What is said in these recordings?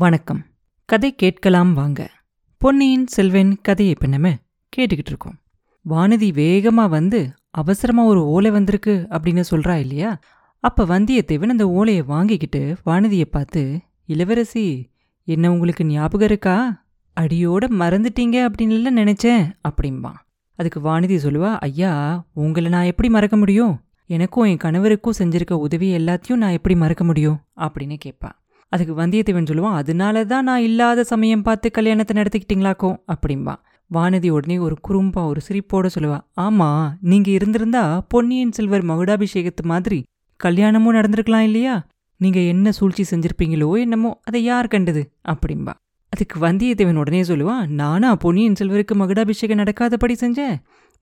வணக்கம். கதை கேட்கலாம் வாங்க. பொன்னியின் செல்வன் கதையை இப்ப நம்ம கேட்டுக்கிட்டு இருக்கோம். வானதி வேகமா வந்து அவசரமா ஒரு ஓலை வந்திருக்கு அப்படின்னு சொல்றா இல்லையா? அப்ப வந்தியத்தேவன் அந்த ஓலையை வாங்கிக்கிட்டு வானதியை பார்த்து இளவரசி என்ன உங்களுக்கு ஞாபகம் இருக்கா? அடியோட மறந்துட்டீங்க அப்படின்னுல நினைச்சேன் அப்படிம்பான் அதுக்கு வானதி சொல்லுவா ஐயா உங்களை நான் எப்படி மறக்க முடியும்? எனக்கும் என் கணவருக்கும் செஞ்சிருக்க உதவி எல்லாத்தையும் நான் எப்படி மறக்க முடியும்? அப்படின்னு கேட்பா. அதுக்கு வந்தியத்தேவன் சொல்லுவான் அதனால தான் நான் இல்லாத சமயம் பார்த்து கல்யாணத்தை நடத்திக்கிட்டீங்களாக்கும் அப்படிம்பான் வானதி உடனே ஒரு குறும்பா ஒரு சிரிப்போட சொல்லுவா ஆமா நீங்க இருந்திருந்தா பொன்னியின் செல்வர் மகுடாபிஷேகத்து மாதிரி கல்யாணமும் நடந்திருக்கலாம் இல்லையா? நீங்க என்ன சூழ்ச்சி செஞ்சிருப்பீங்களோ என்னமோ அதை யார் கண்டது? அப்படிம்பா. அதுக்கு வந்தியத்தேவன் உடனே சொல்லுவான் நானா பொன்னியின் செல்வருக்கு மகுடாபிஷேகம் நடக்காதபடி செஞ்சேன்.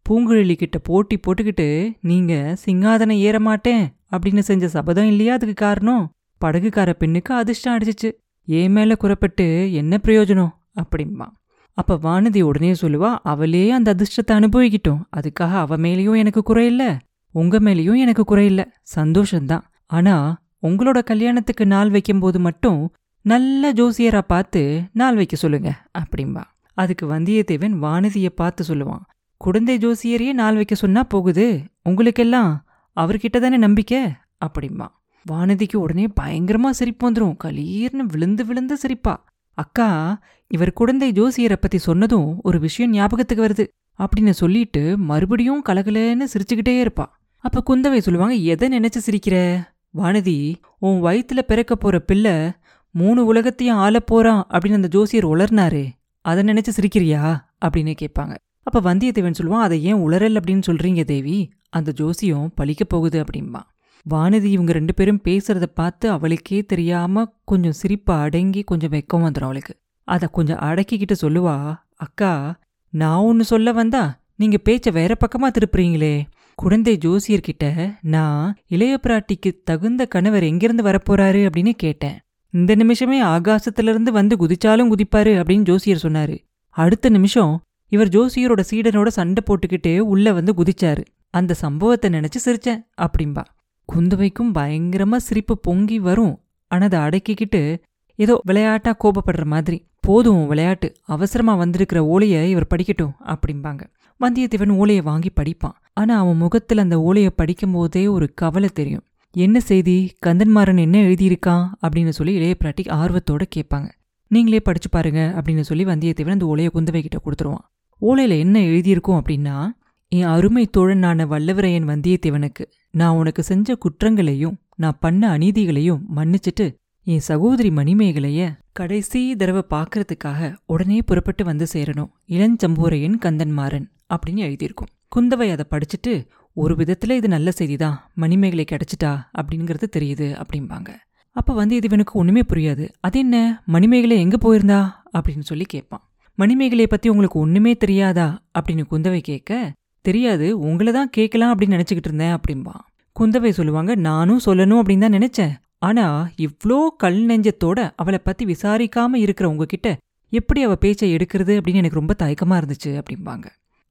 பூங்குழலி கிட்ட போட்டி போட்டுக்கிட்டு நீங்க சிங்காதனம் ஏற மாட்டேன் அப்படின்னு செஞ்ச சபதம் இல்லையா? அதுக்கு காரணம்? படகுக்கார பெண்ணுக்கு அதிர்ஷ்டம் அடிச்சிச்சு. ஏன் மேல குறப்பட்டு என்ன பிரயோஜனம்? அப்படிம்பா. அப்ப வானதி உடனே சொல்லுவா அவளே அந்த அதிர்ஷ்டத்தை அனுபவிக்கிட்டோம். அதுக்காக அவ மேலேயும் எனக்கு குறையில்ல உங்க மேலேயும் எனக்கு குறையில்ல சந்தோஷம்தான். ஆனா உங்களோட கல்யாணத்துக்கு நாள் வைக்கும்போது மட்டும் நல்ல ஜோசியரா பார்த்து நாள் வைக்க சொல்லுங்க அப்படிம்பா. அதுக்கு வந்தியத்தேவன் வானதியை பார்த்து சொல்லுவான் குழந்தை ஜோசியரையே நாள் வைக்க சொன்னா போகுது. உங்களுக்கெல்லாம் அவர்கிட்ட தானே நம்பிக்கை? அப்படிம்பா. வானதிக்கு உடனே பயங்கரமா சிரிப்பு வந்துடும் கலீர்னு விழுந்து விழுந்து சிரிப்பா. அக்கா இவர் குழந்தை ஜோசியரை பத்தி சொன்னதும் ஒரு விஷயம் ஞாபகத்துக்கு வருது. அப்படின்னு சொல்லிட்டு மறுபடியும் கலகலன்னு சிரிச்சுக்கிட்டே இருப்பா. அப்ப குந்தவை சொல்லுவாங்க எதை நினைச்சு சிரிக்கிற? வானதி உன் வயித்துல பிறக்க போற பிள்ளை மூணு உலகத்தையும் ஆளப் போறான் அப்படின்னு அந்த ஜோசியர் உளர்னாரு. அதை நினைச்சு சிரிக்கிறியா? அப்படின்னு கேட்பாங்க. அப்ப வந்தியத்தேவன் சொல்லுவான் அதை ஏன் உளறல் அப்படின்னு சொல்றீங்க தேவி? அந்த ஜோசியம் பழிக்கப் போகுது அப்படிம்பா. வானதி இவங்க ரெண்டு பேரும் பேசுறத பார்த்து அவளுக்கே தெரியாம கொஞ்சம் சிரிப்பா அடங்கி கொஞ்சம் வெக்கம் வந்துடும் அவளுக்கு. அதை கொஞ்சம் அடக்கிக்கிட்டு சொல்லுவா அக்கா நான் ஒன்னு சொல்ல வந்தா நீங்க பேச்ச வேற பக்கமா திருப்புறீங்களே. குழந்தை ஜோசியர்கிட்ட நான் இளைய பிராட்டிக்கு தகுந்த கணவர் எங்கிருந்து வரப்போறாரு? அப்படின்னு கேட்டேன். இந்த நிமிஷமே ஆகாசத்திலிருந்து வந்து குதிச்சாலும் குதிப்பாரு அப்படின்னு ஜோசியர் சொன்னாரு. அடுத்த நிமிஷம் இவர் ஜோசியரோட சீடனோட சண்டை போட்டுக்கிட்டே உள்ள வந்து குதிச்சாரு. அந்த சம்பவத்தை நினைச்சு சிரிச்சேன் அப்படிம்பா. குந்தவைக்கும் பயங்கரமா சிரிப்பு பொங்கி வரும். ஆனா அதை அடக்கிக்கிட்டு ஏதோ விளையாட்டா கோபப்படுற மாதிரி. போதும் விளையாட்டு. அவசரமா வந்திருக்கிற ஓலையை இவர் படிக்கட்டும் அப்படிம்பாங்க. வந்தியத்தேவன் ஓலையை வாங்கி படிப்பான். ஆனா அவன் முகத்துல அந்த ஓலையை படிக்கும் போதே ஒரு கவலை தெரியும். என்ன செய்தி? கந்தன்மாறன் என்ன எழுதியிருக்கான்? அப்படின்னு சொல்லி இளைய பிராட்டி ஆர்வத்தோட கேட்பாங்க. நீங்களே படிச்சு பாருங்க அப்படின்னு சொல்லி வந்தியத்தேவன் அந்த ஓலையை குந்தவை கிட்ட கொடுத்துருவான். ஓலையில என்ன எழுதியிருக்கும் அப்படின்னா என் அருமை தோழனான வல்லவரையன் வந்தியத்தேவனுக்கு நான் உனக்கு செஞ்ச குற்றங்களையும் நான் பண்ண அநீதிகளையும் மன்னிச்சிட்டு என் சகோதரி மணிமேகலைய கடைசி தடவை பார்க்கறதுக்காக உடனே புறப்பட்டு வந்து சேரணும். இளஞ்சம்பூரையன் கந்தன்மாறன் அப்படின்னு எழுதியிருக்கும். குந்தவை அதை படிச்சுட்டு ஒரு விதத்துல இது நல்ல செய்திதான் மணிமேகலை கிடைச்சிட்டா அப்படிங்கிறது தெரியுது அப்படிம்பாங்க. அப்ப இவனுக்கு ஒண்ணுமே புரியாது. அது என்ன? மணிமேகலை எங்க போயிருந்தா? அப்படின்னு சொல்லி கேட்பான். மணிமேகலையை பத்தி உங்களுக்கு ஒண்ணுமே தெரியாதா? அப்படின்னு குந்தவை கேட்க தெரியாது உங்களை தான் கேட்கலாம் அப்படின்னு நினச்சிக்கிட்டு இருந்தேன் அப்படிம்பான் குந்தவை சொல்லுவாங்க நானும் சொல்லணும் அப்படின்னு தான் நினைச்சேன். ஆனா இவ்ளோ கல் நெஞ்சத்தோட அவளை பத்தி விசாரிக்காம இருக்கிற உங்ககிட்ட எப்படி அவ பேச்சை எடுக்கிறது அப்படின்னு எனக்கு ரொம்ப தயக்கமா இருந்துச்சு அப்படிம்பாங்க.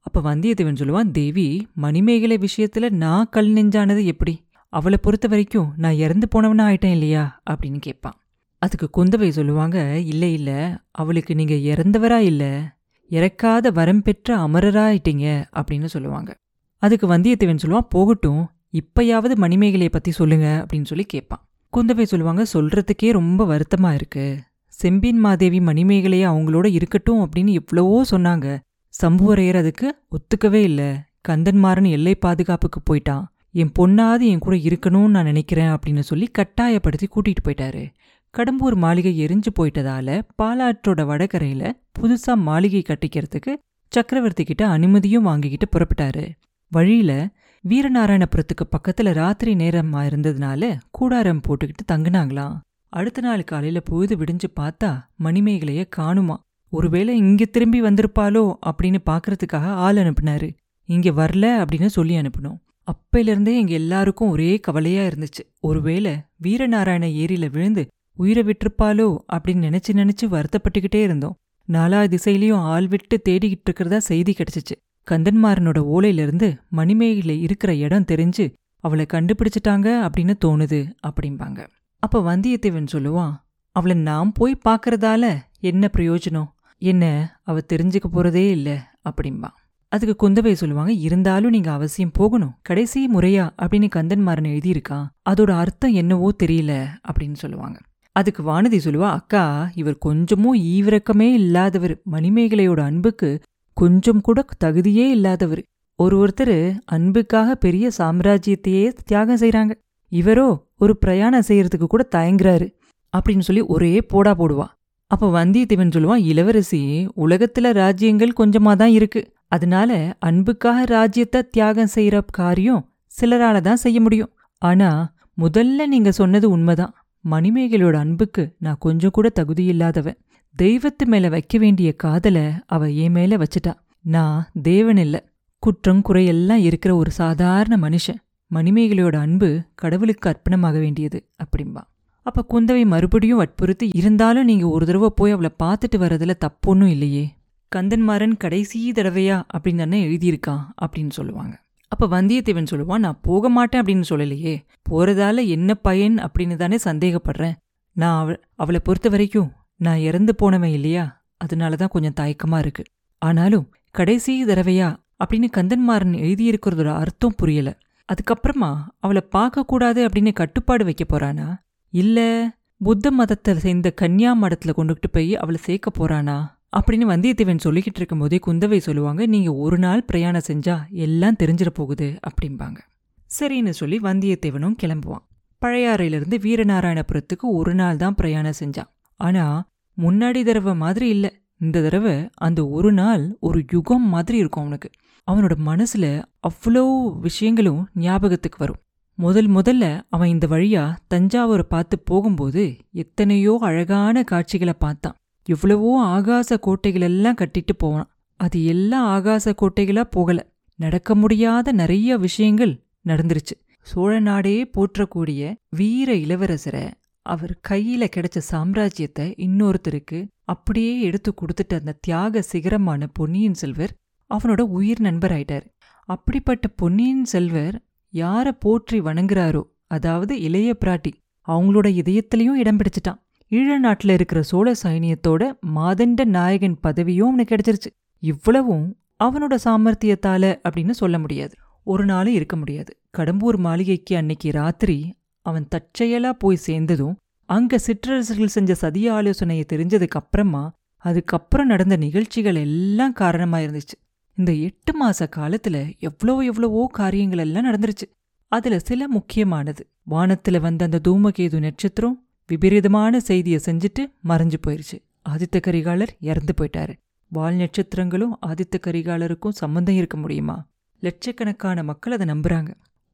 அப்ப வந்தியத்தேவன் சொல்லுவான் தேவி மணிமேகலை விஷயத்துல நான் கல் நெஞ்சானது எப்படி? அவளை பொறுத்த வரைக்கும் நான் இறந்து போனவனா ஆயிட்டேன் இல்லையா? அப்படின்னு கேட்பான். அதுக்கு குந்தவை சொல்லுவாங்க இல்ல இல்ல. அவளுக்கு நீங்க இறந்தவரா இல்லை? இறக்காத வரம் பெற்ற அமரராயிட்டீங்க அப்படின்னு சொல்லுவாங்க. அதுக்கு வந்தியத்தேவன் சொல்லுவான் போகட்டும் இப்பயாவது மணிமேகலையை பத்தி சொல்லுங்க அப்படின்னு சொல்லி கேட்பான். குந்தவை சொல்லுவாங்க சொல்றதுக்கே ரொம்ப வருத்தமா இருக்கு. செம்பின் மாதேவி மணிமேகலையை அவங்களோட இருக்கட்டும் அப்படின்னு எவ்வளவோ சொன்னாங்க. சம்புவரையர் அதுக்கு ஒத்துக்கவே இல்லை. கந்தன்மாறன் எல்லை பாதுகாப்புக்கு போயிட்டான். என் பொண்ணாவது என் கூட இருக்கணும்னு நான் நினைக்கிறேன் அப்படின்னு சொல்லி கட்டாயப்படுத்தி கூட்டிட்டு போயிட்டாரு. கடம்பூர் மாளிகை எரிஞ்சு போயிட்டதால பாலாற்றோட வடகரையில புதுசா மாளிகை கட்டிக்கிறதுக்கு சக்கரவர்த்தி கிட்ட அனுமதியும் வாங்கிக்கிட்டு புறப்பட்டாரு. வழியில வீரநாராயணபுரத்துக்கு பக்கத்துல ராத்திரி நேரமா இருந்ததுனால கூடாரம் போட்டுக்கிட்டு தங்குனாங்களாம். அடுத்த நாள் காலையில பொழுது விடிஞ்சு பார்த்தா மணிமேகலைய காணுமா. ஒருவேளை இங்க திரும்பி வந்திருப்பாளோ அப்படின்னு பாக்குறதுக்காக ஆள் அனுப்புனாரு. இங்க வரல அப்படின்னு சொல்லி அனுப்பணும் அப்பையிலிருந்தே எங்க எல்லாருக்கும் ஒரே கவலையா இருந்துச்சு. ஒருவேளை வீரநாராயண ஏரியில விழுந்து உயிரை விட்டுருப்பாளோ அப்படின்னு நினைச்சு நினைச்சு வருத்தப்பட்டுக்கிட்டே இருந்தோம். நாலா திசையிலையும் ஆள் விட்டு தேடிக்கிட்டு இருக்கிறதா செய்தி கிடைச்சிச்சு. கந்தன்மாரனோட ஓலையிலிருந்து மணிமேகில இருக்கிற இடம் தெரிஞ்சு அவளை கண்டுபிடிச்சிட்டாங்க அப்படின்னு தோணுது அப்படிம்பாங்க. அப்ப வந்தியத்தேவன் சொல்லுவான் அவளை நாம் போய் பார்க்கறதால என்ன பிரயோஜனம்? என்ன அவ தெரிஞ்சுக்க போறதே இல்ல? அப்படிம்பா அதுக்கு குந்தவை சொல்லுவாங்க இருந்தாலும் நீங்க அவசியம் போகணும். கடைசி முறையா? அப்படின்னு கந்தன்மாறன் எழுதியிருக்கா அதோட அர்த்தம் என்னவோ தெரியல அப்படின்னு சொல்லுவாங்க. அதுக்கு வானதி சொல்லுவா அக்கா இவர் கொஞ்சமும் ஈவிரக்கமே இல்லாதவர். மணிமேகலையோட அன்புக்கு கொஞ்சம் கூட தகுதியே இல்லாதவர். ஒரு ஒருத்தர் அன்புக்காக பெரிய சாம்ராஜ்யத்தையே தியாகம் செய்கிறாங்க இவரோ ஒரு பிரயாணம் செய்யறதுக்கு கூட தயங்குறாரு அப்படின்னு சொல்லி ஒரே போடா போடுவா. அப்ப வந்தியத்தேவன் சொல்லுவான் இளவரசி உலகத்துல ராஜ்யங்கள் கொஞ்சமா தான் இருக்கு. அதனால அன்புக்காக ராஜ்யத்தை தியாகம் செய்யற காரியம் சிலரால தான் செய்ய முடியும். ஆனா முதல்ல நீங்க சொன்னது உண்மைதான். மணிமேகலோட அன்புக்கு நான் கொஞ்சம் கூட தகுதி இல்லாதவன். தெய்வத்து மேல வைக்க வேண்டிய காதலை அவ என் மேல வச்சுட்டா. நான் தேவன் இல்ல. குற்றம் குறையெல்லாம் இருக்கிற ஒரு சாதாரண மனுஷன். மணிமேகலையோட அன்பு கடவுளுக்கு அர்ப்பணமாக வேண்டியது அப்படிம்பா. அப்ப குந்தவை மறுபடியும் வற்புறுத்தி இருந்தாலும் நீங்க ஒரு தடவை போய் அவளை பார்த்துட்டு வர்றதுல தப்பொன்னும் இல்லையே. கந்தன்மாறன் கடைசி தடவையா? அப்படின்னு தானே எழுதியிருக்கான் அப்படின்னு சொல்லுவாங்க. அப்ப வந்தியத்தேவன் சொல்லுவான் நான் போக மாட்டேன் அப்படின்னு சொல்லலையே. போறதால என்ன பயன் அப்படின்னு தானே சந்தேகப்படுறேன். நான் அவ அவளை பொறுத்த வரைக்கும் நான் இறந்து போனவன் இல்லையா? அதனால தான் கொஞ்சம் தயக்கமா இருக்கு. ஆனாலும் கடைசி தடவையா? அப்படின்னு கந்தன்மாறன் எழுதியிருக்கிறதோட அர்த்தம் புரியல. அதுக்கப்புறமா அவளை பார்க்கக்கூடாது அப்படின்னு கட்டுப்பாடு வைக்க போறானா? இல்ல புத்த மதத்தை சேர்ந்த கன்யா மடத்துல கொண்டுகிட்டு போய் அவளை சேர்க்க போறானா? அப்படின்னு வந்தியத்தேவன் சொல்லிக்கிட்டு இருக்கும்போதே குந்தவை சொல்லுவாங்க நீங்கள் ஒரு நாள் பிரயாணம் செஞ்சா எல்லாம் தெரிஞ்சிட போகுது அப்படிம்பாங்க. சரின்னு சொல்லி வந்தியத்தேவனும் கிளம்புவான். பழையாறையிலிருந்து வீரநாராயணபுரத்துக்கு ஒரு நாள் தான் பிரயாணம் செஞ்சான் ஆனால் முன்னாடி தடவை மாதிரி இல்லை. இந்த தடவை அந்த ஒரு நாள் ஒரு யுகம் மாதிரி இருக்கும் அவனுக்கு. அவனோட மனசுல அவ்வளோ விஷயங்களும் ஞாபகத்துக்கு வரும். முதல் முதல்ல அவன் இந்த வழியா தஞ்சாவூரை பார்த்து போகும்போது எத்தனையோ அழகான காட்சிகளை பார்த்தான். எவ்வளவோ ஆகாச கோட்டைகளெல்லாம் கட்டிட்டு போவான் அது எல்லாம் ஆகாச கோட்டைகளா போகல. நடக்க முடியாத நிறைய விஷயங்கள் நடந்துருச்சு. சோழ நாடே போற்றக்கூடிய வீர இளவரசரை அவர் கையில கிடைச்ச சாம்ராஜ்யத்தை இன்னொருத்தருக்கு அப்படியே எடுத்து கொடுத்துட்டு அந்த தியாக சிகரமான பொன்னியின் செல்வர் அவனோட உயிர் நண்பர் ஆயிட்டார் அப்படிப்பட்ட பொன்னியின் செல்வர் யார போற்றி வணங்குறாரோ அதாவது இளைய பிராட்டி அவங்களோட இதயத்திலையும் இடம் பிடிச்சிட்டான். ஈழ நாட்டில் இருக்கிற சோழ சைனியத்தோட மாதண்ட நாயகன் பதவியும் அவனுக்கு கிடைச்சிருச்சு. இவ்வளவும் அவனோட சாமர்த்தியத்தால அப்படின்னு சொல்ல முடியாது. ஒரு நாளும் இருக்க முடியாது. கடம்பூர் மாளிகைக்கு அன்னைக்கு ராத்திரி அவன் தற்செயலா போய் சேர்ந்ததும் அங்க சிற்றரசர்கள் செஞ்ச சதிய ஆலோசனையை தெரிஞ்சதுக்கு அப்புறமா அதுக்கப்புறம் நடந்த நிகழ்ச்சிகள் எல்லாம் காரணமா இருந்துச்சு. இந்த எட்டு மாச காலத்துல எவ்வளோ எவ்வளவோ காரியங்கள் எல்லாம் நடந்துருச்சு. அதுல சில முக்கியமானது. வானத்துல வந்த அந்த தூமகேது நட்சத்திரம் விபரீதமான செய்தியை செஞ்சுட்டு மறைஞ்சு போயிருச்சு. ஆதித்த கரிகாலர் இறந்து போயிட்டாரு. வால் நட்சத்திரங்களும் ஆதித்த கரிகாலருக்கும் சம்பந்தம் இருக்க முடியுமா? லட்சக்கணக்கான மக்கள் அதை நம்புறாங்க.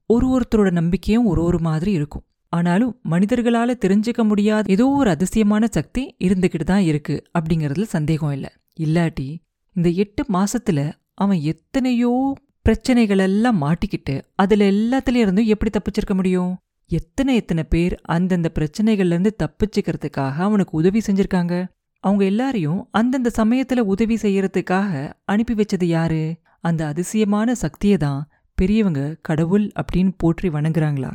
ஒரு ஒருத்தரோட நம்பிக்கையும் ஒரு ஒரு மாதிரி இருக்கும். ஆனாலும் மனிதர்களால தெரிஞ்சுக்க முடியாத ஏதோ ஒரு அதிசயமான சக்தி இருந்துகிட்டு தான் இருக்கு அப்படிங்கறதுல சந்தேகம் இல்ல. இல்லாட்டி இந்த எட்டு மாசத்துல அவன் எத்தனையோ பிரச்சனைகள் எல்லாம் மாட்டிக்கிட்டு அதுல எல்லாத்துலயும் இருந்தும் எப்படி தப்பிச்சிருக்க முடியும்? எத்தனை எத்தனை பேர் அந்தந்த பிரச்சனைகள்ல இருந்து தப்பிச்சுக்கிறதுக்காக அவனுக்கு உதவி செஞ்சிருக்காங்க? அவங்க எல்லாரையும் அந்தந்த சமயத்துல உதவி செய்யறதுக்காக அனுப்பி வச்சது யாரு? அந்த அதிசயமான சக்தியை தான் பெரியவங்க கடவுள் அப்படின்னு போற்றி வணங்குறாங்களா?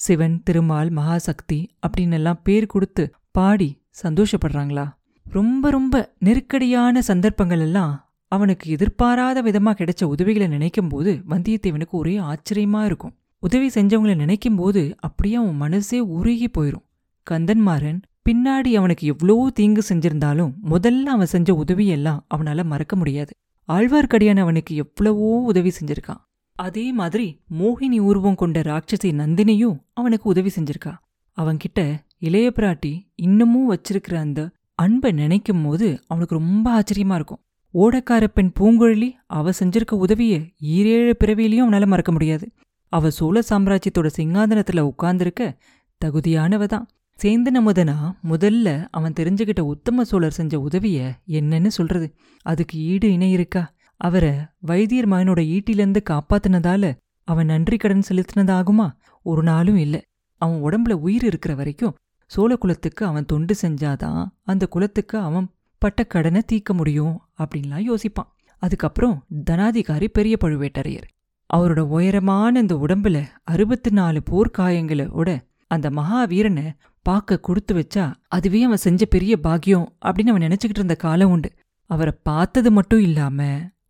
சிவன் திருமால் மகாசக்தி அப்படின்னு எல்லாம் பேர் கொடுத்து பாடி சந்தோஷப்படுறாங்களா? ரொம்ப ரொம்ப நெருக்கடியான சந்தர்ப்பங்கள் எல்லாம் அவனுக்கு எதிர்பாராத விதமா கிடைச்ச உதவிகளை நினைக்கும் போது வந்தியத்தேவனுக்கு ஒரே ஆச்சரியமா இருக்கும். உதவி செஞ்சவங்கள நினைக்கும் போது அப்படியே அவன் மனசே உருகி போயிரும். கந்தன்மாறன் பின்னாடி அவனுக்கு எவ்வளோ தீங்கு செஞ்சிருந்தாலும் முதல்ல அவன் செஞ்ச உதவியெல்லாம் அவனால மறக்க முடியாது. ஆழ்வார்க்கடியான் அவனுக்கு எவ்வளவோ உதவி செஞ்சிருக்கான். அதே மாதிரி மோகினி உருவம் கொண்ட ராட்சசி நந்தினியும் அவனுக்கு உதவி செஞ்சிருக்கா. அவன்கிட்ட இளைய பிராட்டி இன்னமும் வச்சிருக்கிற அந்த அன்பை நினைக்கும் போது அவனுக்கு ரொம்ப ஆச்சரியமா இருக்கும். ஓடக்கார பெண் பூங்குழலி அவ செஞ்சிருக்க உதவிய ஈரேழு பிறவியிலையும் அவனால மறக்க முடியாது. அவ சோழ சாம்ராஜ்யத்தோட சிங்காதனத்துல உட்கார்ந்துருக்க தகுதியானவ தான் சேந்தன முதனா முதல்ல அவன் தெரிஞ்சுக்கிட்ட உத்தம சோழர் செஞ்ச உதவிய என்னன்னு சொல்றது. அதுக்கு ஈடு இணை இருக்கா? அவரை வைத்தியர் மகனோட ஈட்டிலிருந்து காப்பாத்தினதால அவன் நன்றி கடன் செலுத்தினதாகுமா? ஒரு நாளும் இல்லை. அவன் உடம்புல உயிர் இருக்கிற வரைக்கும் சோழ குலத்துக்கு அவன் தொண்டு செஞ்சாதான் அந்த குலத்துக்கு அவன் பட்ட கடனை தீர்க்க முடியும் அப்படின்லாம் யோசிப்பான். அதுக்கப்புறம் தனாதிகாரி பெரிய பழுவேட்டரையர். அவரோட உயரமான இந்த உடம்புல அறுபத்தி நாலு போர்க்காயங்களோட அந்த மகாவீரனை பார்க்க கொடுத்து வச்சா அதுவே அவன் செஞ்ச பெரிய பாக்கியம் அப்படின்னு அவன் நினைச்சுக்கிட்டு இருந்த காலம் உண்டு. அவரை பார்த்தது மட்டும் இல்லாம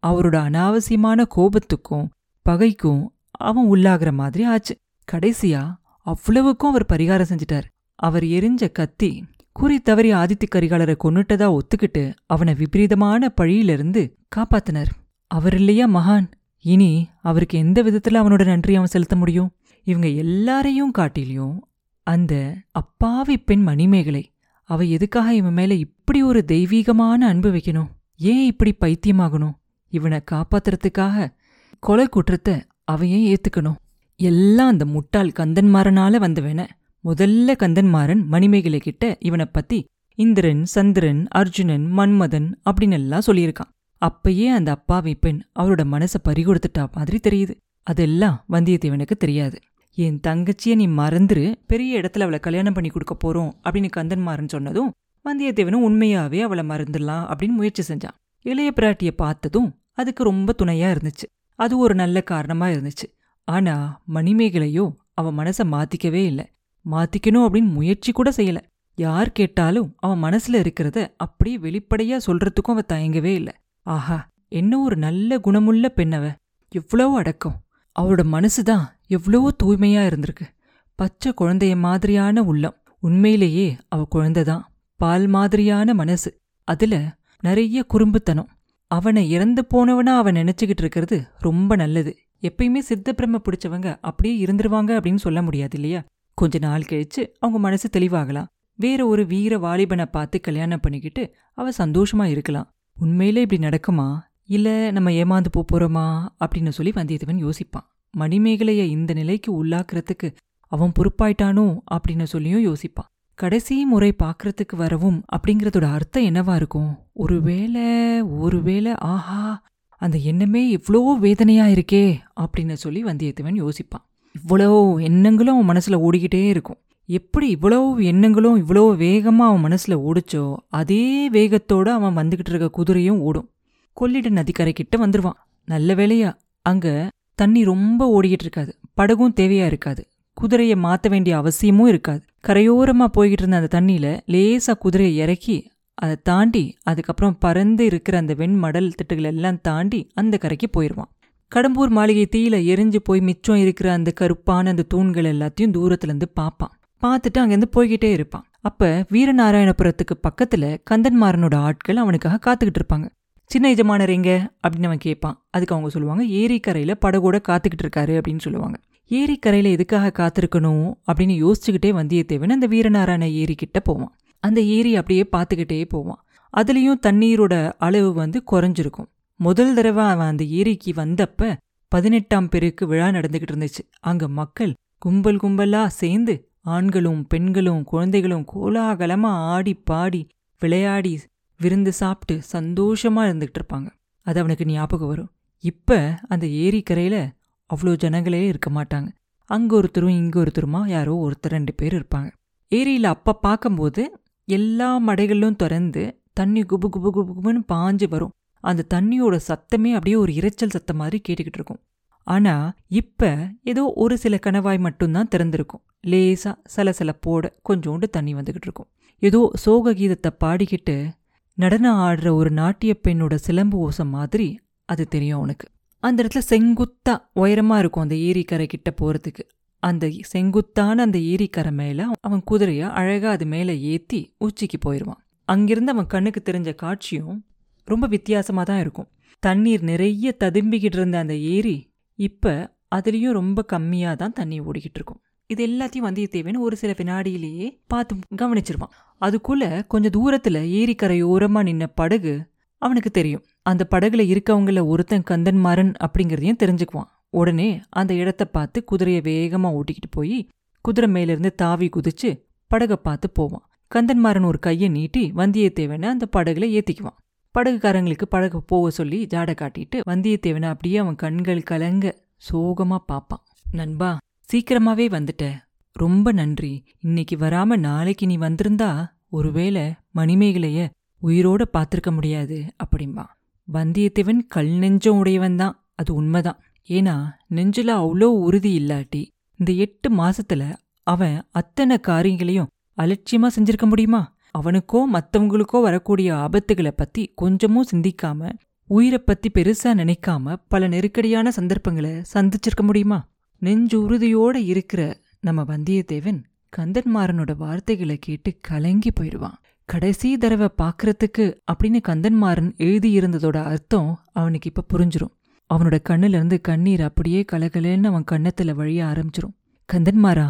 அவரோட அனாவசியமான கோபத்துக்கும் பகைக்கும் அவன் உள்ளாகிற மாதிரி ஆச்சு. கடைசியா அவ்வளவுக்கும் அவர் பரிகாரம் செஞ்சிட்டார். அவர் எரிஞ்ச கத்தி குறி தவறி ஆதித்த கரிகாலரை கொன்னுட்டதா ஒத்துக்கிட்டு அவனை விபரீதமான பழியிலிருந்து காப்பாத்தினார். அவர் இல்லையா மகான்? இனி அவருக்கு எந்த விதத்துல அவனோட நன்றி அவன் செலுத்த முடியும்? இவங்க எல்லாரையும் காட்டிலையும் அந்த அப்பாவி பெண் மணிமேகலை அவ எதுக்காக இவன் மேல இப்படி ஒரு தெய்வீகமான அன்பு வைக்கணும்? ஏன் இப்படி பைத்தியமாகணும்? இவனை காப்பாத்துறதுக்காக கொலை குற்றத்தை அவையே ஏத்துக்கணும். எல்லாம் அந்த முட்டாள் கந்தன்மாரனால வந்தவன. முதல்ல கந்தன்மாரன் மணிமேகலை கிட்ட இவனை பத்தி இந்திரன் சந்திரன் அர்ஜுனன் மன்மதன் அப்படின்னு எல்லாம் சொல்லியிருக்கான். அப்பயே அந்த அப்பாவி பெண் அவரோட மனசை பறிகொடுத்துட்டா மாதிரி தெரியுது. அதெல்லாம் வந்தியத்தேவனுக்கு தெரியாது. என் தங்கச்சியை நீ மறந்துரு. பெரிய இடத்துல அவளை கல்யாணம் பண்ணி கொடுக்க போறோம் அப்படின்னு கந்தன்மாரன் சொன்னதும் வந்தியத்தேவனும் உண்மையாவே அவளை மறந்துடலாம் அப்படின்னு முயற்சி செஞ்சான். இளைய பிராட்டிய பார்த்ததும் அதுக்கு ரொம்ப துணையா இருந்துச்சு. அது ஒரு நல்ல காரணமா இருந்துச்சு. ஆனா மணிமேகலையோ அவ மனச மாத்திக்கவே இல்ல. மாத்திக்கணும் அப்படின்னு முயற்சி கூட செய்யல. யார் கேட்டாலும் அவன் மனசுல இருக்கிறத அப்படியே வெளிப்படையா சொல்றதுக்கும் அவ தயங்கவே இல்லை. ஆஹா என்ன ஒரு நல்ல குணமுள்ள பெண்ணவ. எவ்வளவு அடக்கம். அவளோட மனசுதான் எவ்வளவோ தூய்மையா இருந்திருக்கு. பச்சை குழந்தைய மாதிரியான உள்ளம். உண்மையிலேயே அவ குழந்தைதான் பால் மாதிரியான மனசு. அதுல நிறைய குறும்புத்தனம். அவனை இறந்து போனவனா அவன் நினைச்சுக்கிட்டு இருக்கிறது ரொம்ப நல்லது. எப்பயுமே சித்தப்பிரம பிடிச்சவங்க அப்படியே இருந்துருவாங்க அப்படின்னு சொல்ல முடியாது இல்லையா? கொஞ்ச நாள் கழிச்சு அவங்க மனசு தெளிவாகலாம். வேற ஒரு வீர வாலிபனை பார்த்து கல்யாணம் பண்ணிக்கிட்டு அவ சந்தோஷமா இருக்கலாம். உண்மையிலே இப்படி நடக்குமா? இல்லை நம்ம ஏமாந்து போகிறோமா அப்படின்னு சொல்லி வந்தியத்தேவன் யோசிப்பான். மணிமேகலையை இந்த நிலைக்கு உள்ளாக்குறதுக்கு அவன் பொறுப்பாயிட்டானோ அப்படின்னு சொல்லியும் யோசிப்பான். கடைசி முறை பார்க்கறதுக்கு வரவும் அப்படிங்கறதோட அர்த்தம் என்னவா இருக்கும்? ஒருவேளை ஒருவேளை ஆஹா அந்த எண்ணமே இவ்வளோ வேதனையா இருக்கே அப்படின்னு சொல்லி வந்தியத்தேவன் யோசிப்பான். இவ்வளோ எண்ணங்களும் அவன் மனசுல ஓடிக்கிட்டே இருக்கும். எப்படி இவ்வளோ எண்ணங்களும் இவ்வளோ வேகமாக அவன் மனசில் ஓடிச்சோ அதே வேகத்தோடு அவன் வந்துக்கிட்டு இருக்க குதிரையும் ஓடும். கொள்ளிட நதிக்கரைக்கிட்ட கிட்ட நல்ல வேளையா அங்கே தண்ணி ரொம்ப ஓடிக்கிட்டு இருக்காது. படகும் தேவையாக இருக்காது. குதிரையை மாற்ற வேண்டிய அவசியமும் இருக்காது. கரையோரமாக போய்கிட்டு இருந்த அந்த தண்ணியில் லேசாக குதிரையை இறக்கி அதை தாண்டி அதுக்கப்புறம் பறந்து இருக்கிற அந்த வெண்மடல் திட்டுகள் எல்லாம் தாண்டி அந்த கரைக்கு போயிடுவான் கடம்பூர் மாளிகை தீயில எரிஞ்சு போய் மிச்சம் இருக்கிற அந்த கருப்பான அந்த தூண்கள் எல்லாத்தையும் தூரத்துலேருந்து பார்ப்பான். பார்த்துட்டு அங்கேருந்து போய்கிட்டே இருப்பான். அப்போ வீரநாராயணபுரத்துக்கு பக்கத்தில் கந்தன்மாரனோட ஆட்கள் அவனுக்காக காத்துக்கிட்டு இருப்பாங்க. சின்ன எஜமானர் எங்க அப்படின்னு அவன் கேட்பான். அதுக்கு அவங்க சொல்லுவாங்க ஏரிக்கரையில் படகோட காத்துக்கிட்டு இருக்காரு அப்படின்னு சொல்லுவாங்க. ஏரிக்கரையில் எதுக்காக காத்திருக்கணும்? அப்படின்னு யோசிச்சுக்கிட்டே வந்தியத்தேவன் அந்த வீரநாராயண ஏரி கிட்ட போவான். அந்த ஏரி அப்படியே பார்த்துக்கிட்டே போவான். அதுலேயும் தண்ணீரோட அளவு வந்து குறைஞ்சிருக்கும். முதல் தடவை அவன் அந்த ஏரிக்கு வந்தப்ப பதினெட்டாம் பெருக்கு விழா நடந்துக்கிட்டு இருந்துச்சு. அங்கே மக்கள் கும்பல் கும்பலாக சேர்ந்து ஆண்களும் பெண்களும் குழந்தைகளும் கோலாகலமா ஆடி பாடி விளையாடி விருந்து சாப்பிட்டு சந்தோஷமா இருந்துகிட்டு இருப்பாங்க. அது அவனுக்கு ஞாபகம் வரும். இப்ப அந்த ஏரிக்கரையில அவ்வளோ ஜனங்களே இருக்க மாட்டாங்க. அங்க ஒருத்தரும் இங்க ஒருத்தருமா யாரோ ஒருத்தர் ரெண்டு பேர் இருப்பாங்க. ஏரியில அப்ப பார்க்கும்போது எல்லா மடைகளிலும் திறந்து தண்ணி குபு குபு குபு குபுன்னு பாஞ்சு வரும். அந்த தண்ணியோட சத்தமே அப்படியே ஒரு இரைச்சல் சத்தம் மாதிரி கேட்டுக்கிட்டு இருக்கும். ஆனா இப்ப ஏதோ ஒரு சில கணவாய் மட்டும்தான் திறந்திருக்கும். லேசா சலசலப்போட கொஞ்சோண்டு தண்ணி வந்துகிட்டு இருக்கும். ஏதோ சோக கீதத்தை பாடிக்கிட்டு நடனம் ஆடுற ஒரு நாட்டிய பெண்ணோட சிலம்பு ஓசம் மாதிரி அது தெரியும் அவனுக்கு அந்த இடத்துல செங்குத்தா உயரமா இருக்கும் அந்த ஏரிக்கரை கிட்ட போறதுக்கு. அந்த செங்குத்தான அந்த ஏரிக்கரை மேல அவன் குதிரைய அழகா அது மேல ஏத்தி உச்சிக்கு போயிடுவான் அங்கிருந்து அவன் கண்ணுக்கு தெரிஞ்ச காட்சியும் ரொம்ப வித்தியாசமா தான் இருக்கும். தண்ணீர் நிறைய ததும்பிக்கிட்டு இருந்த அந்த ஏரி இப்போ அதுலேயும் ரொம்ப கம்மியாக தான் தண்ணி ஓடிக்கிட்டு இருக்கும். இது எல்லாத்தையும் வந்தியத்தேவன் ஒரு சில வினாடியிலேயே பார்த்து கவனிச்சிருவான். அதுக்குள்ளே கொஞ்சம் தூரத்தில் ஏரிக்கரையோரமா நின்ன படகு அவனுக்கு தெரியும். அந்த படகுல இருக்கவங்கள ஒருத்தன் கந்தன்மாறன் அப்படிங்கிறதையும் தெரிஞ்சுக்குவான். உடனே அந்த இடத்த பார்த்து குதிரையை வேகமாக ஓட்டிக்கிட்டு போய் குதிரை மேலிருந்து தாவி குதிச்சு படகை பார்த்து போவான். கந்தன்மாறன் ஒரு கையை நீட்டி வந்தியத்தேவனை அந்த படகுல ஏற்றிக்குவான் படகுக்காரங்களுக்கு படகு போக சொல்லி ஜாடை காட்டிட்டு வந்தியத்தேவனை அப்படியே அவன் கண்கள் கலங்க சோகமா பாப்பான் நண்பா சீக்கிரமாவே வந்துட்ட. ரொம்ப நன்றி. இன்னைக்கு வராம நாளைக்கு நீ வந்திருந்தா ஒருவேளை மணிமேகலைய உயிரோட பார்த்திருக்க முடியாது அப்படிம்பா. வந்தியத்தேவன் கல் நெஞ்சம் உடையவன் தான். அது உண்மைதான். ஏன்னா நெஞ்சில அவ்வளோ உறுதி இல்லாட்டி இந்த எட்டு மாசத்துல அவன் அத்தனை காரியங்களையும் அலட்சியமா செஞ்சிருக்க முடியுமா? அவனுக்கோ மத்தவங்களுக்கோ வரக்கூடிய ஆபத்துகளை பத்தி கொஞ்சமும் சிந்திக்காம உயிரை பத்தி பெருசா நினைக்காம பல நெருக்கடியான சந்தர்ப்பங்களை சந்திச்சிருக்க முடியுமா? நெஞ்சு உறுதியோட இருக்கிற நம்ம வந்தியத்தேவன் கந்தன்மாறனோட வார்த்தைகளை கேட்டு கலங்கி போயிடுவான். கடைசி தடவை பார்க்கறதுக்கு அப்படின்னு கந்தன்மாறன் எழுதியிருந்ததோட அர்த்தம் அவனுக்கு இப்ப புரிஞ்சிரும். அவனோட கண்ணுல இருந்து கண்ணீர் அப்படியே கலகலன்னு அவன் கன்னத்துல வழிய ஆரம்பிச்சிரும். கந்தன்மாரா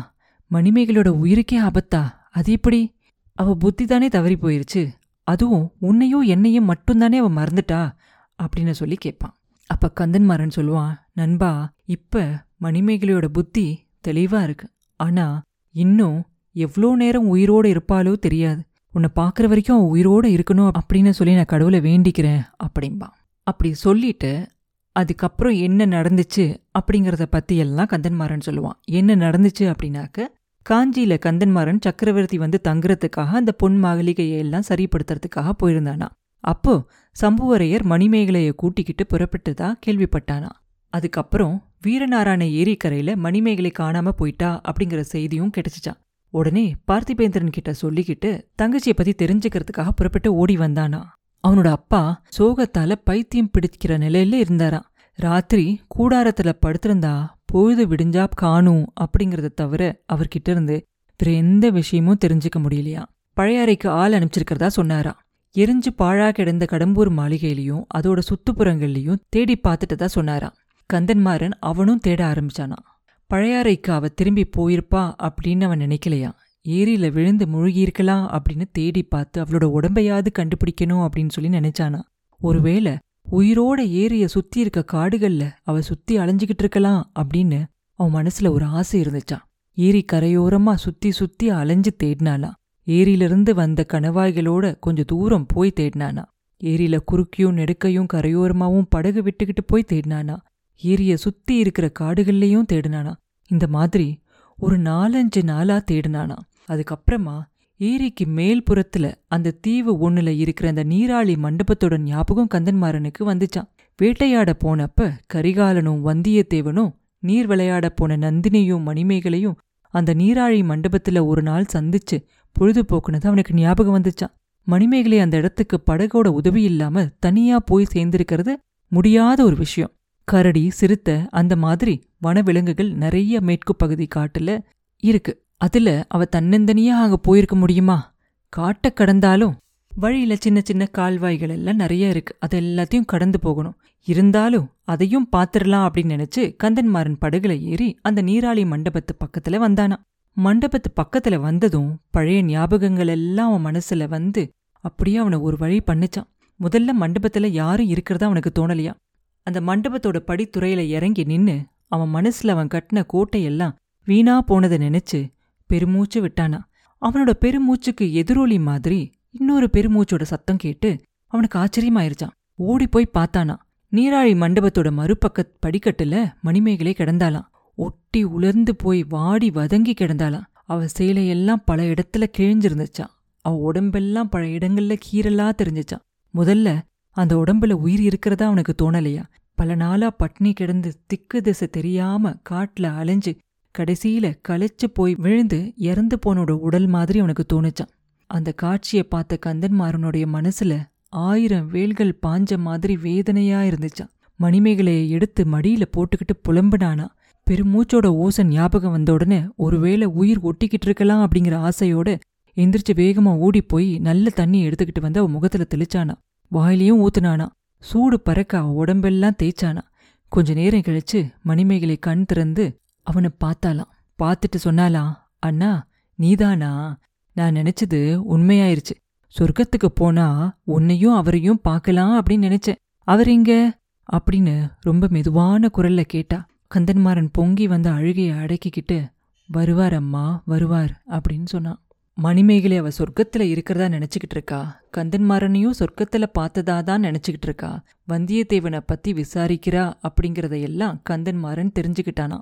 மணிமேகலோட உயிருக்கே ஆபத்தா? அது எப்படி? அவ புத்தி தானே தவறி போயிருச்சு. அதுவும் உன்னையும் என்னையும் மட்டும்தானே அவ மறந்துட்டா? அப்படின்னு சொல்லி கேட்பான். அப்ப கந்தன்மாறன் சொல்லுவான் நண்பா இப்ப மணிமேகலையோட புத்தி தெளிவா இருக்கு. ஆனா இன்னும் எவ்வளோ நேரம் உயிரோடு இருப்பாலோ தெரியாது. உன்னை பார்க்குற வரைக்கும் அவன் உயிரோட இருக்கணும் அப்படின்னு சொல்லி நான் கடவுளை வேண்டிக்கிறேன் அப்படிம்பான். அப்படி சொல்லிட்டு அதுக்கப்புறம் என்ன நடந்துச்சு? அப்படிங்கிறத பற்றியெல்லாம் எல்லாம் கந்தன்மாறன் சொல்லுவான். என்ன நடந்துச்சு? அப்படின்னாக்க காஞ்சியில கந்தன்மாறன் சக்கரவர்த்தி வந்து தங்குறதுக்காக அந்த பொன் மாளிகையை எல்லாம் சரிப்படுத்துறதுக்காக போயிருந்தானா? அப்போ சம்புவரையர் மணிமேகலையை கூட்டிக்கிட்டு புறப்பட்டதா கேள்விப்பட்டானா? அதுக்கப்புறம் வீரநாராயண ஏரிக்கரையில மணிமேகலை காணாம போயிட்டா அப்படிங்கிற செய்தியும் கிடைச்சிச்சான் உடனே பார்த்திபேந்திரன் கிட்ட சொல்லிக்கிட்டு தங்கச்சியை பத்தி தெரிஞ்சுக்கிறதுக்காக புறப்பட்டு ஓடி வந்தானா? அவனோட அப்பா சோகத்தால பைத்தியம் பிடிக்கிற நிலையில இருந்தாராம். ராத்திரி கூடாரத்துல படுத்திருந்தா பொழுது விடிஞ்சா காணும் அப்படிங்கறத தவிர அவர்கிட்ட இருந்து வேற எந்த விஷயமும் தெரிஞ்சுக்க முடியலையா? பழையாறைக்கு ஆள் அனுப்பிச்சிருக்கிறதா சொன்னாரா? எரிஞ்சு பாழா கிடந்த கடம்பூர் மாளிகையிலையும் அதோட சுத்துப்புறங்கள்லையும் தேடி பார்த்துட்டதா சொன்னாராம் கந்தன்மாறன் அவனும் தேட ஆரம்பிச்சானா? பழையாறைக்கு அவ திரும்பி போயிருப்பா அப்படின்னு அவன் நினைக்கலையா? ஏரியில விழுந்து முழுகியிருக்கலாம் அப்படின்னு தேடி பார்த்து அவளோட உடம்பையாவது கண்டுபிடிக்கணும் அப்படின்னு சொல்லி நினைச்சானா? ஒருவேளை உயிரோட ஏரிய சுத்தி இருக்க காடுகள்ல அவ சுத்தி அலைஞ்சுகிட்டு இருக்கலாம் அப்படின்னு அவன் மனசுல ஒரு ஆசை இருந்துச்சான் ஏரி கரையோரமா சுத்தி சுத்தி அலைஞ்சு தேடினானா ஏரியிலிருந்து வந்த கணவாய்களோட கொஞ்சம் தூரம் போய் தேடினானா ஏரியில குறுக்கியும் நெடுக்கையும் கரையோரமாவும் படகு விட்டுக்கிட்டு போய் தேடினானா ஏரிய சுத்தி இருக்கிற காடுகள்லயும் தேடினானா இந்த மாதிரி ஒரு நாலஞ்சு நாளா தேடினானா அதுக்கப்புறமா ஏரிக்கு மேல் புறத்துல அந்த தீவு ஒண்ணுல இருக்கிற அந்த நீராளி மண்டபத்தோட ஞாபகம் கந்தன்மாறனுக்கு வந்துச்சான். வேட்டையாட போனப்ப கரிகாலனும் வந்தியத்தேவனும் நீர் விளையாட போன நந்தினியும் மணிமேகலையும் அந்த நீராழி மண்டபத்துல ஒரு நாள் சந்திச்சு பொழுதுபோக்குனது அவனுக்கு ஞாபகம் வந்துச்சான். மணிமேகலை அந்த இடத்துக்கு படகோட உதவி இல்லாம தனியா போய் சேர்ந்திருக்கிறது முடியாத ஒரு விஷயம். கரடி சிறுத்தை அந்த மாதிரி வனவிலங்குகள் நிறைய மேற்கு பகுதி காட்டுல இருக்கு. அதுல அவ தன்னந்தனியா அங்க போயிருக்க முடியுமா? காட்ட கடந்தாலும் வழியில சின்ன சின்ன கால்வாய்கள் எல்லாம் நிறைய இருக்கு. அது எல்லாத்தையும் கடந்து போகணும். இருந்தாலும் அதையும் பாத்துரலாம் அப்படின்னு நினைச்சு கந்தன்மாறன் படகுல ஏறி அந்த நீராளி மண்டபத்து பக்கத்துல வந்தானா. மண்டபத்து பக்கத்துல வந்ததும் பழைய ஞாபகங்கள் எல்லாம் அவன் மனசுல வந்து அப்படியே அவனை ஒரு வழி பண்ணுச்சான். முதல்ல மண்டபத்துல யாரும் இருக்கிறதா அவனுக்கு தோணலையா? அந்த மண்டபத்தோட படித்துறையில இறங்கி நின்னு அவன் மனசுல அவன் கட்டின கோட்டையெல்லாம் வீணா போனதை நினைச்சு பெருமூச்சு விட்டானா? அவனோட பெருமூச்சுக்கு எதிரொலி மாதிரி இன்னொரு பெருமூச்சோட சத்தம் கேட்டு அவனுக்கு ஆச்சரியமாயிருச்சான். ஓடி போய் பார்த்தானா? நீராழி மண்டபத்தோட மறுபக்க படிக்கட்டுல மணிமேகலை கிடந்தாலாம் ஒட்டி உலர்ந்து போய் வாடி வதங்கி கிடந்தாலாம் அவ சேலையெல்லாம் பல இடத்துல கிழிஞ்சிருந்துச்சான் அவ உடம்பெல்லாம் பல இடங்கள்ல கீரலா தெரிஞ்சுச்சான் முதல்ல அந்த உடம்புல உயிர் இருக்கிறதா அவனுக்கு தோணலையா? பல நாளா பட்னி கிடந்து திக்கு திசை தெரியாம காட்டுல அலைஞ்சு கடைசியில களைச்சு போய் விழுந்து இறந்து போனோட உடல் மாதிரி அவனுக்கு தோணுச்சான் அந்த காட்சியை பார்த்த கந்தன்மாறனுடைய மனசுல ஆயிரம் வேல்கள் பாஞ்ச மாதிரி வேதனையா இருந்துச்சான் மணிமேகலையை எடுத்து மடியில போட்டுக்கிட்டு புலம்புனானா பெருமூச்சோட ஓசன் ஞாபகம் வந்த உடனே ஒருவேளை உயிர் ஒட்டிக்கிட்டு இருக்கலாம் அப்படிங்கிற ஆசையோட எந்திரிச்சு வேகமா ஓடி போய் நல்ல தண்ணி எடுத்துக்கிட்டு வந்து அவன் முகத்துல தெளிச்சானா. வாயிலையும் ஊத்துனானா. சூடு பறக்க அவன் உடம்பெல்லாம் தேய்ச்சானா. கொஞ்ச நேரம் கழிச்சு மணிமேகலை கண் திறந்து அவனை பார்த்தாலாம் பார்த்துட்டு சொன்னாலாம் அண்ணா நீதானா? நான் நினைச்சது உண்மையாயிருச்சு. சொர்க்கத்துக்கு போனா உன்னையும் அவரையும் பார்க்கலாம் அப்படின்னு நினைச்சேன். அவர் எங்க? அப்படின்னு ரொம்ப மெதுவான குரல்ல கேட்டா. கந்தன்மாறன் பொங்கி வந்த அழுகையை அடக்கிக்கிட்டு வருவார் அம்மா வருவார் அப்படின்னு சொன்னான் மணிமேகலை அவ சொர்க்கத்துல இருக்கிறதா நினைச்சுக்கிட்டு இருக்கா? கந்தன்மாறனையும் சொர்க்கத்துல பார்த்ததா தான் நினைச்சுக்கிட்டு இருக்கா? வந்தியத்தேவனை பத்தி விசாரிக்கிறா அப்படிங்கிறதையெல்லாம் கந்தன்மாறன் தெரிஞ்சுக்கிட்டானா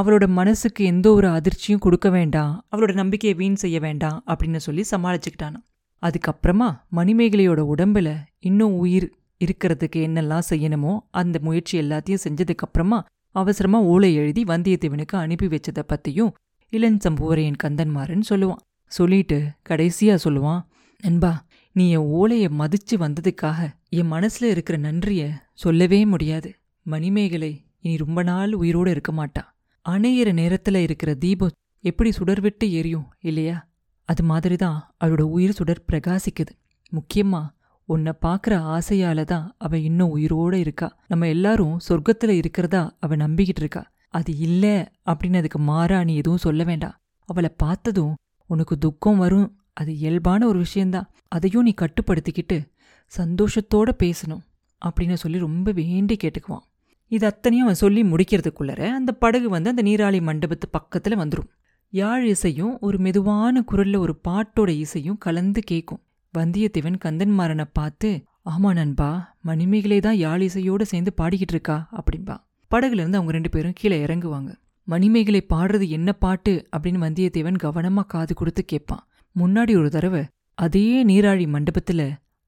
அவளோட மனசுக்கு எந்த ஒரு அதிர்ச்சியும் கொடுக்க வேண்டாம் அவளோட நம்பிக்கையை வீண் செய்ய வேண்டாம் அப்படின்னு சொல்லி சமாளிச்சுக்கிட்டானா அதுக்கப்புறமா மணிமேகலையோட உடம்புல இன்னும் உயிர் இருக்கிறதுக்கு என்னெல்லாம் செய்யணுமோ அந்த முயற்சி எல்லாத்தையும் செஞ்சதுக்கப்புறமா அவசரமா ஓலை எழுதி வந்தியத்தேவனுக்கு அனுப்பி வச்சதை பத்தியும் இளஞ்சம்புவரையன் கந்தன்மாரன் சொல்லுவான். சொல்லிட்டு கடைசியா சொல்லுவான் நண்பா நீ என் ஓலையை மதிச்சு வந்ததுக்காக என் மனசுல இருக்கிற நன்றிய சொல்லவே முடியாது. மணிமேகலை இனி ரொம்ப நாள் உயிரோடு இருக்க மாட்டா. அணையிற நேரத்துல இருக்கிற தீபம் எப்படி சுடர் விட்டு எரியும் இல்லையா? அது மாதிரி தான் அவளோட உயிர் சுடர் பிரகாசிக்குது. முக்கியமா உன்னை பார்க்குற ஆசையால தான் அவ இன்னும் உயிரோட இருக்கா. நம்ம எல்லாரும் சொர்க்கத்துல இருக்கிறதா அவ நம்பிக்கிட்டு இருக்கா. அது இல்ல அப்படின்னு அதுக்கு மாறா நீ எதுவும் சொல்ல வேண்டாம். அவளை பார்த்ததும் உனக்கு துக்கம் வரும். அது இயல்பான ஒரு விஷயந்தான் அதையும் நீ கட்டுப்படுத்திக்கிட்டு சந்தோஷத்தோட பேசணும் அப்படின்னு சொல்லி ரொம்ப வேண்டி கேட்டுக்குவான். இது அத்தனையும் அவன் சொல்லி முடிக்கிறதுக்குள்ளர அந்த படகு வந்து அந்த நீராளி மண்டபத்து பக்கத்துல வந்துடும் யாழ் இசையும் ஒரு மெதுவான குரல்ல ஒரு பாட்டோட இசையும் கலந்து கேட்கும் வந்தியத்தேவன் கந்தன்மாரனை பார்த்து ஆமா நண்பா மணிமேகலை தான் யாழ் இசையோட சேர்ந்து பாடிக்கிட்டு இருக்கா? அப்படின்பா. படகுல இருந்து அவங்க ரெண்டு பேரும் கீழே இறங்குவாங்க. மணிமேகலை பாடுறது என்ன பாட்டு? அப்படின்னு வந்தியத்தேவன் கவனமா காது கொடுத்து கேட்பான். முன்னாடி ஒரு தடவை அதே நீராழி மண்டபத்துல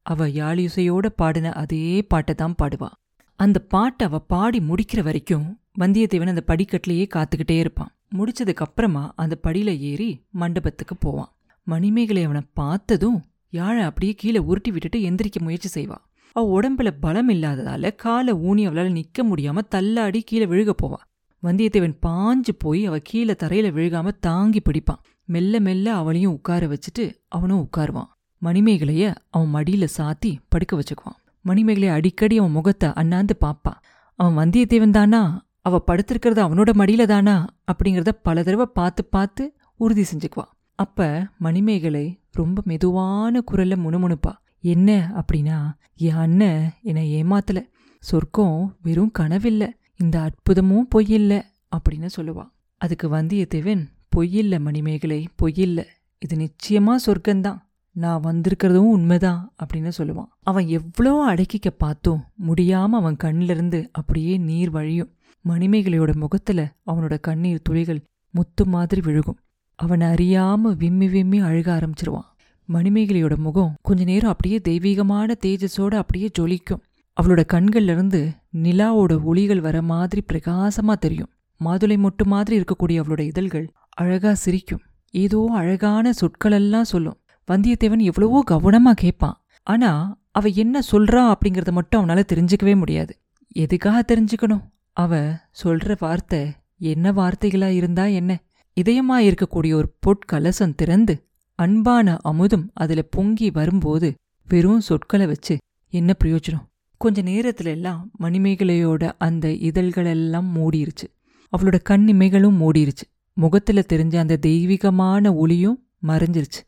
அவ யாழிசையோட பாடின அதே பாட்டை தான் பாடுவா. அந்த பாட்டை அவ பாடி முடிக்கிற வரைக்கும் வந்தியத்தேவன் அந்த படிக்கட்டிலேயே காத்துக்கிட்டே இருப்பான். முடிச்சதுக்கு அப்புறமா அந்த படியில ஏறி மண்டபத்துக்கு போவான். மணிமேகலை அவனை பார்த்ததும் யாழை அப்படியே கீழே உருட்டி விட்டுட்டு எந்திரிக்க முயற்சி செய்வா. அவ உடம்புல பலம் இல்லாததால காலை ஊனி அவளால் நிற்க முடியாம தள்ளாடி கீழே விழுக போவான் வந்தியத்தேவன் பாஞ்சு போய் அவ கீழே தரையில விழுகாம தாங்கி பிடிப்பான். மெல்ல மெல்ல அவளையும் உட்கார வச்சுட்டு அவனும் உட்காருவான். மணிமேகலைய அவன் மடியில சாத்தி படுக்க வச்சுக்குவான். மணிமேகலை அடிக்கடி அவன் முகத்தை அண்ணாந்து பார்ப்பான் அவன் வந்தியத்தேவன் தானா? அவ படுத்திருக்கிறது அவனோட மடியில தானா? அப்படிங்கிறத பல தடவை பார்த்து பார்த்து உறுதி செஞ்சுக்குவா. அப்ப மணிமேகலை ரொம்ப மெதுவான குரல்ல முணுமுணுப்பா. என்ன அப்படின்னா என் அண்ணன் என்னை ஏமாத்தல. சொர்க்கம் வெறும் கனவில்ல. இந்த அற்புதமும் பொய்யில்ல அப்படின்னு சொல்லுவா. அதுக்கு வந்தியத்தேவன் பொய்யில்ல மணிமேகலை பொய்யில்ல. இது நிச்சயமா சொர்க்கம்தான். நான் வந்திருக்கிறதும் உண்மைதான் அப்படின்னு சொல்லுவான். அவன் எவ்வளோ அடக்கிக்க பார்த்தும் முடியாம அவன் கண்ணிலிருந்து அப்படியே நீர் வழியும். மணிமேகலையோட முகத்துல அவனோட கண்ணீர் துளிகள் முத்து மாதிரி விழுகும். அவனை அறியாம விம்மி விம்மி அழுக ஆரம்பிச்சிருவான். மணிமேகலையோட முகம் கொஞ்ச நேரம் அப்படியே தெய்வீகமான தேஜஸோட அப்படியே ஜொலிக்கும். அவளோட கண்கள்லேருந்து நிலாவோட ஒளிகள் வர மாதிரி பிரகாசமா தெரியும். மாதுளை மொட்டு மாதிரி இருக்கக்கூடிய அவளோட இதழ்கள் அழகா சிரிக்கும். ஏதோ அழகான சொற்களெல்லாம் சொல்லும். வந்தியத்தேவன் எவ்வளவோ கவனமா கேட்பான் ஆனா அவ என்ன சொல்றா அப்படிங்கறத மட்டும் அவனால தெரிஞ்சுக்கவே முடியாது. எதுக்காக தெரிஞ்சுக்கணும்? அவ சொல்ற வார்த்தை என்ன வார்த்தைகளா இருந்தா என்ன? இதயமா இருக்கக்கூடிய ஒரு பொற்கலசம் திறந்து அன்பான அமுதும் அதுல பொங்கி வரும்போது வெறும் சொற்களை வச்சு என்ன பிரயோஜனம்? கொஞ்ச நேரத்துல எல்லாம் மணிமேகலையோட அந்த இதழ்களெல்லாம் மூடிருச்சு. அவளோட கண்ணிமைகளும் மூடிருச்சு. முகத்துல தெரிஞ்ச அந்த தெய்வீகமான ஒளியும் மறைஞ்சிருச்சு.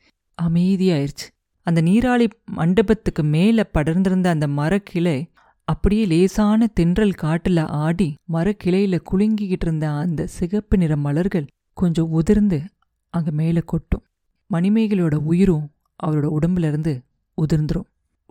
அமைதியாயிருச்சு. அந்த நீராளி மண்டபத்துக்கு மேல படர்ந்திருந்த அந்த மரக்கிளை அப்படியே லேசான தென்றல் காட்டுல ஆடி மரக்கிளையில குலுங்கிக்கிட்டு இருந்த அந்த சிகப்பு நிற மலர்கள் கொஞ்சம் உதிர்ந்து அங்க மேல கொட்டும். மணிமேகலோட உயிரும் அவரோட உடம்புல இருந்து உதிர்ந்துரும்.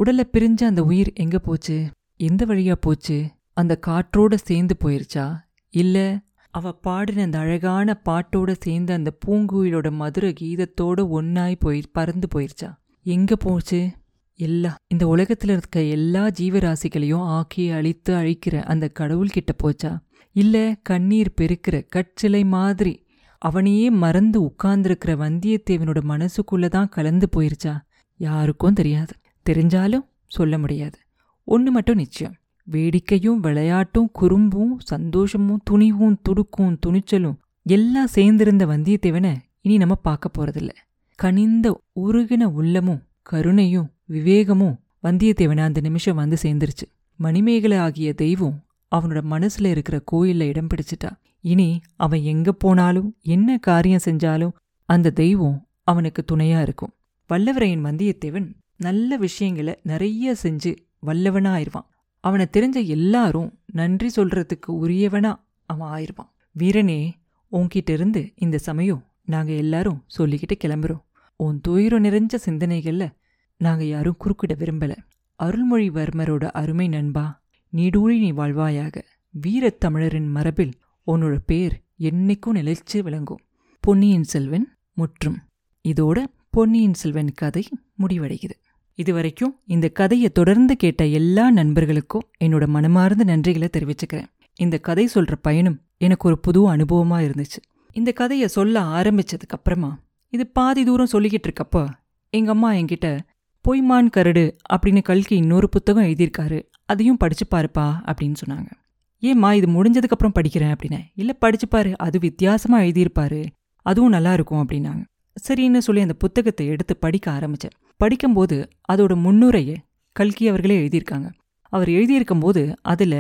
உடல்ல பிரிஞ்ச அந்த உயிர் எங்க போச்சு? எந்த வழியா போச்சு? அந்த காற்றோட சேர்ந்து போயிருச்சா? இல்ல அவ பாடின அந்த அழகான பாட்டோட சேர்ந்து அந்த பூங்குயிலோட மதுர கீதத்தோட ஒன்னாய் போய் பறந்து போயிருச்சா? எங்க போச்சு? எல்லா இந்த உலகத்துல இருக்க எல்லா ஜீவராசிகளையும் ஆக்கி அழித்து அழிக்கிற அந்த கடவுள்கிட்ட போச்சா? இல்ல கண்ணீர் பெருக்கிற கற்சிலை மாதிரி அவனையே மறந்து உட்கார்ந்திருக்கிற வந்தியத்தேவனோட மனசுக்குள்ளே தான் கலந்து போயிருச்சா? யாருக்கும் தெரியாது. தெரிஞ்சாலும் சொல்ல முடியாது. ஒன்று மட்டும் நிச்சயம். வேடிக்கையும் விளையாட்டும் குறும்பும் சந்தோஷமும் துணிவும் துடுக்கும் துணிச்சலும் எல்லாம் சேர்ந்திருந்த வந்தியத்தேவனை இனி நம்ம பார்க்க போறதில்ல. கனிந்த உருகின உள்ளமும் கருணையும் விவேகமும் வந்தியத்தேவனை அந்த நிமிஷம் வந்து சேர்ந்துருச்சு. மணிமேகலை ஆகிய தெய்வம் அவனோட மனசுல இருக்கிற கோயில்ல இடம் பிடிச்சிட்டா. இனி அவன் எங்க போனாலும் என்ன காரியம் செஞ்சாலும் அந்த தெய்வம் அவனுக்கு துணையா இருக்கும். வல்லவரையன் வந்தியத்தேவன் நல்ல விஷயங்களை நிறைய செஞ்சு வல்லவனா ஆயிருவான். அவனை தெரிஞ்ச எல்லாரும் நன்றி சொல்றதுக்கு உரியவனா அவன் ஆயிருவான் வீரனே உன்கிட்ட இருந்து இந்த சமயம் நாங்க எல்லாரும் சொல்லிக்கிட்டு கிளம்புறோம். உன் துயரம் நிறைஞ்ச சிந்தனைகள்ல நாங்க யாரும் குறுக்கிட விரும்பல. அருள்மொழிவர்மரோட அருமை நண்பா நீடூழி நீ வாழ்வாயாக. வீரத் தமிழரின் மரபில் உன்னோட பேர் என்னைக்கும் நிலைச்சு விளங்கும். பொன்னியின் செல்வன் முற்றும் இதோட பொன்னியின் செல்வன் கதை முடிவடைகிறது. இதுவரைக்கும் இந்த கதையை தொடர்ந்து கேட்ட எல்லா நண்பர்களுக்கும் என்னோட மனமார்ந்த நன்றிகளை தெரிவிச்சுக்கிறேன். இந்த கதை சொல்ற பயணம் எனக்கு ஒரு புது அனுபவமா இருந்துச்சு. இந்த கதையை சொல்ல ஆரம்பிச்சதுக்கு அப்புறமா இது பாதி தூரம் சொல்லிக்கிட்டு இருக்கப்போ எங்க அம்மா என்கிட்ட பொய்மான் கரடு அப்படின்னு கல்கி இன்னொரு புத்தகம் எழுதியிருக்காரு. அதையும் படிச்சு பாருப்பா அப்படின்னு சொன்னாங்க. ஏம்மா இது முடிஞ்சதுக்கப்புறம் படிக்கிறேன் அப்படின்னு. இல்லை படிச்சு பாரு. அது வித்தியாசமாக எழுதியிருப்பாரு. அதுவும் நல்லா இருக்கும் அப்படின்னாங்க. சரின்னு சொல்லி அந்த புத்தகத்தை எடுத்து படிக்க ஆரம்பித்தேன் படிக்கும்போது அதோட முன்னுரையை கல்கி அவர்களே எழுதியிருக்காங்க. அவர் எழுதியிருக்கும்போது அதில்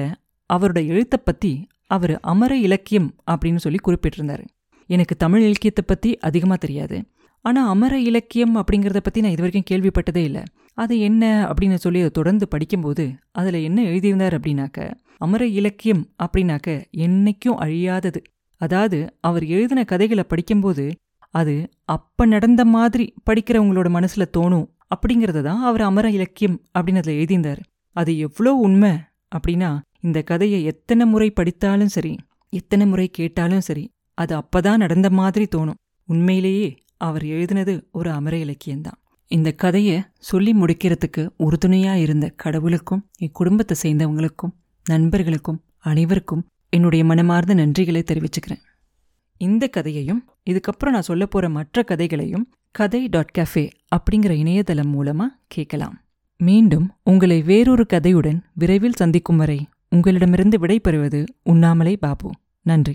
அவரோட எழுத்தை பற்றி அவர் அமர இலக்கியம் அப்படின்னு சொல்லி குறிப்பிட்டிருந்தாரு. எனக்கு தமிழ் இலக்கியத்தை பற்றி அதிகமாக தெரியாது. ஆனால் அமர இலக்கியம் அப்படிங்கிறத பற்றி நான் இது வரைக்கும் கேள்விப்பட்டதே இல்லை. அது என்ன அப்படின்னு சொல்லி அதை தொடர்ந்து படிக்கும்போது அதில் என்ன எழுதியிருந்தார் அப்படின்னாக்க அமர இலக்கியம் அப்படின்னாக்க என்னைக்கும் அழியாதது. அதாவது அவர் எழுதின கதைகளை படிக்கும்போது அது அப்ப நடந்த மாதிரி படிக்கிறவங்களோட மனசுல தோணும் அப்படிங்கறத தான் அவர் அமர இலக்கியம் அப்படின்னு அதில் எழுதியிருந்தார். அது எவ்வளோ உண்மை அப்படின்னா இந்த கதையை எத்தனை முறை படித்தாலும் சரி எத்தனை முறை கேட்டாலும் சரி அது அப்பதான் நடந்த மாதிரி தோணும். உண்மையிலேயே அவர் எழுதினது ஒரு அமர இலக்கியம்தான் இந்த கதையை சொல்லி முடிக்கிறதுக்கு உறுதுணையா இருந்த கடவுளுக்கும் என் குடும்பத்தை சேர்ந்தவங்களுக்கும் நண்பர்களுக்கும் அனைவருக்கும் என்னுடைய மனமார்ந்த நன்றிகளை தெரிவிச்சுக்கிறேன். இந்த கதையையும் இதுக்கப்புறம் நான் சொல்ல போற மற்ற கதைகளையும் கதை டாட் கஃபே அப்படிங்கிற இணையதளம் மூலமா கேட்கலாம். மீண்டும் உங்களை வேறொரு கதையுடன் விரைவில் சந்திக்கும் வரை உங்களிடமிருந்து விடைபெறுவது உண்ணாமலை பாபு. நன்றி.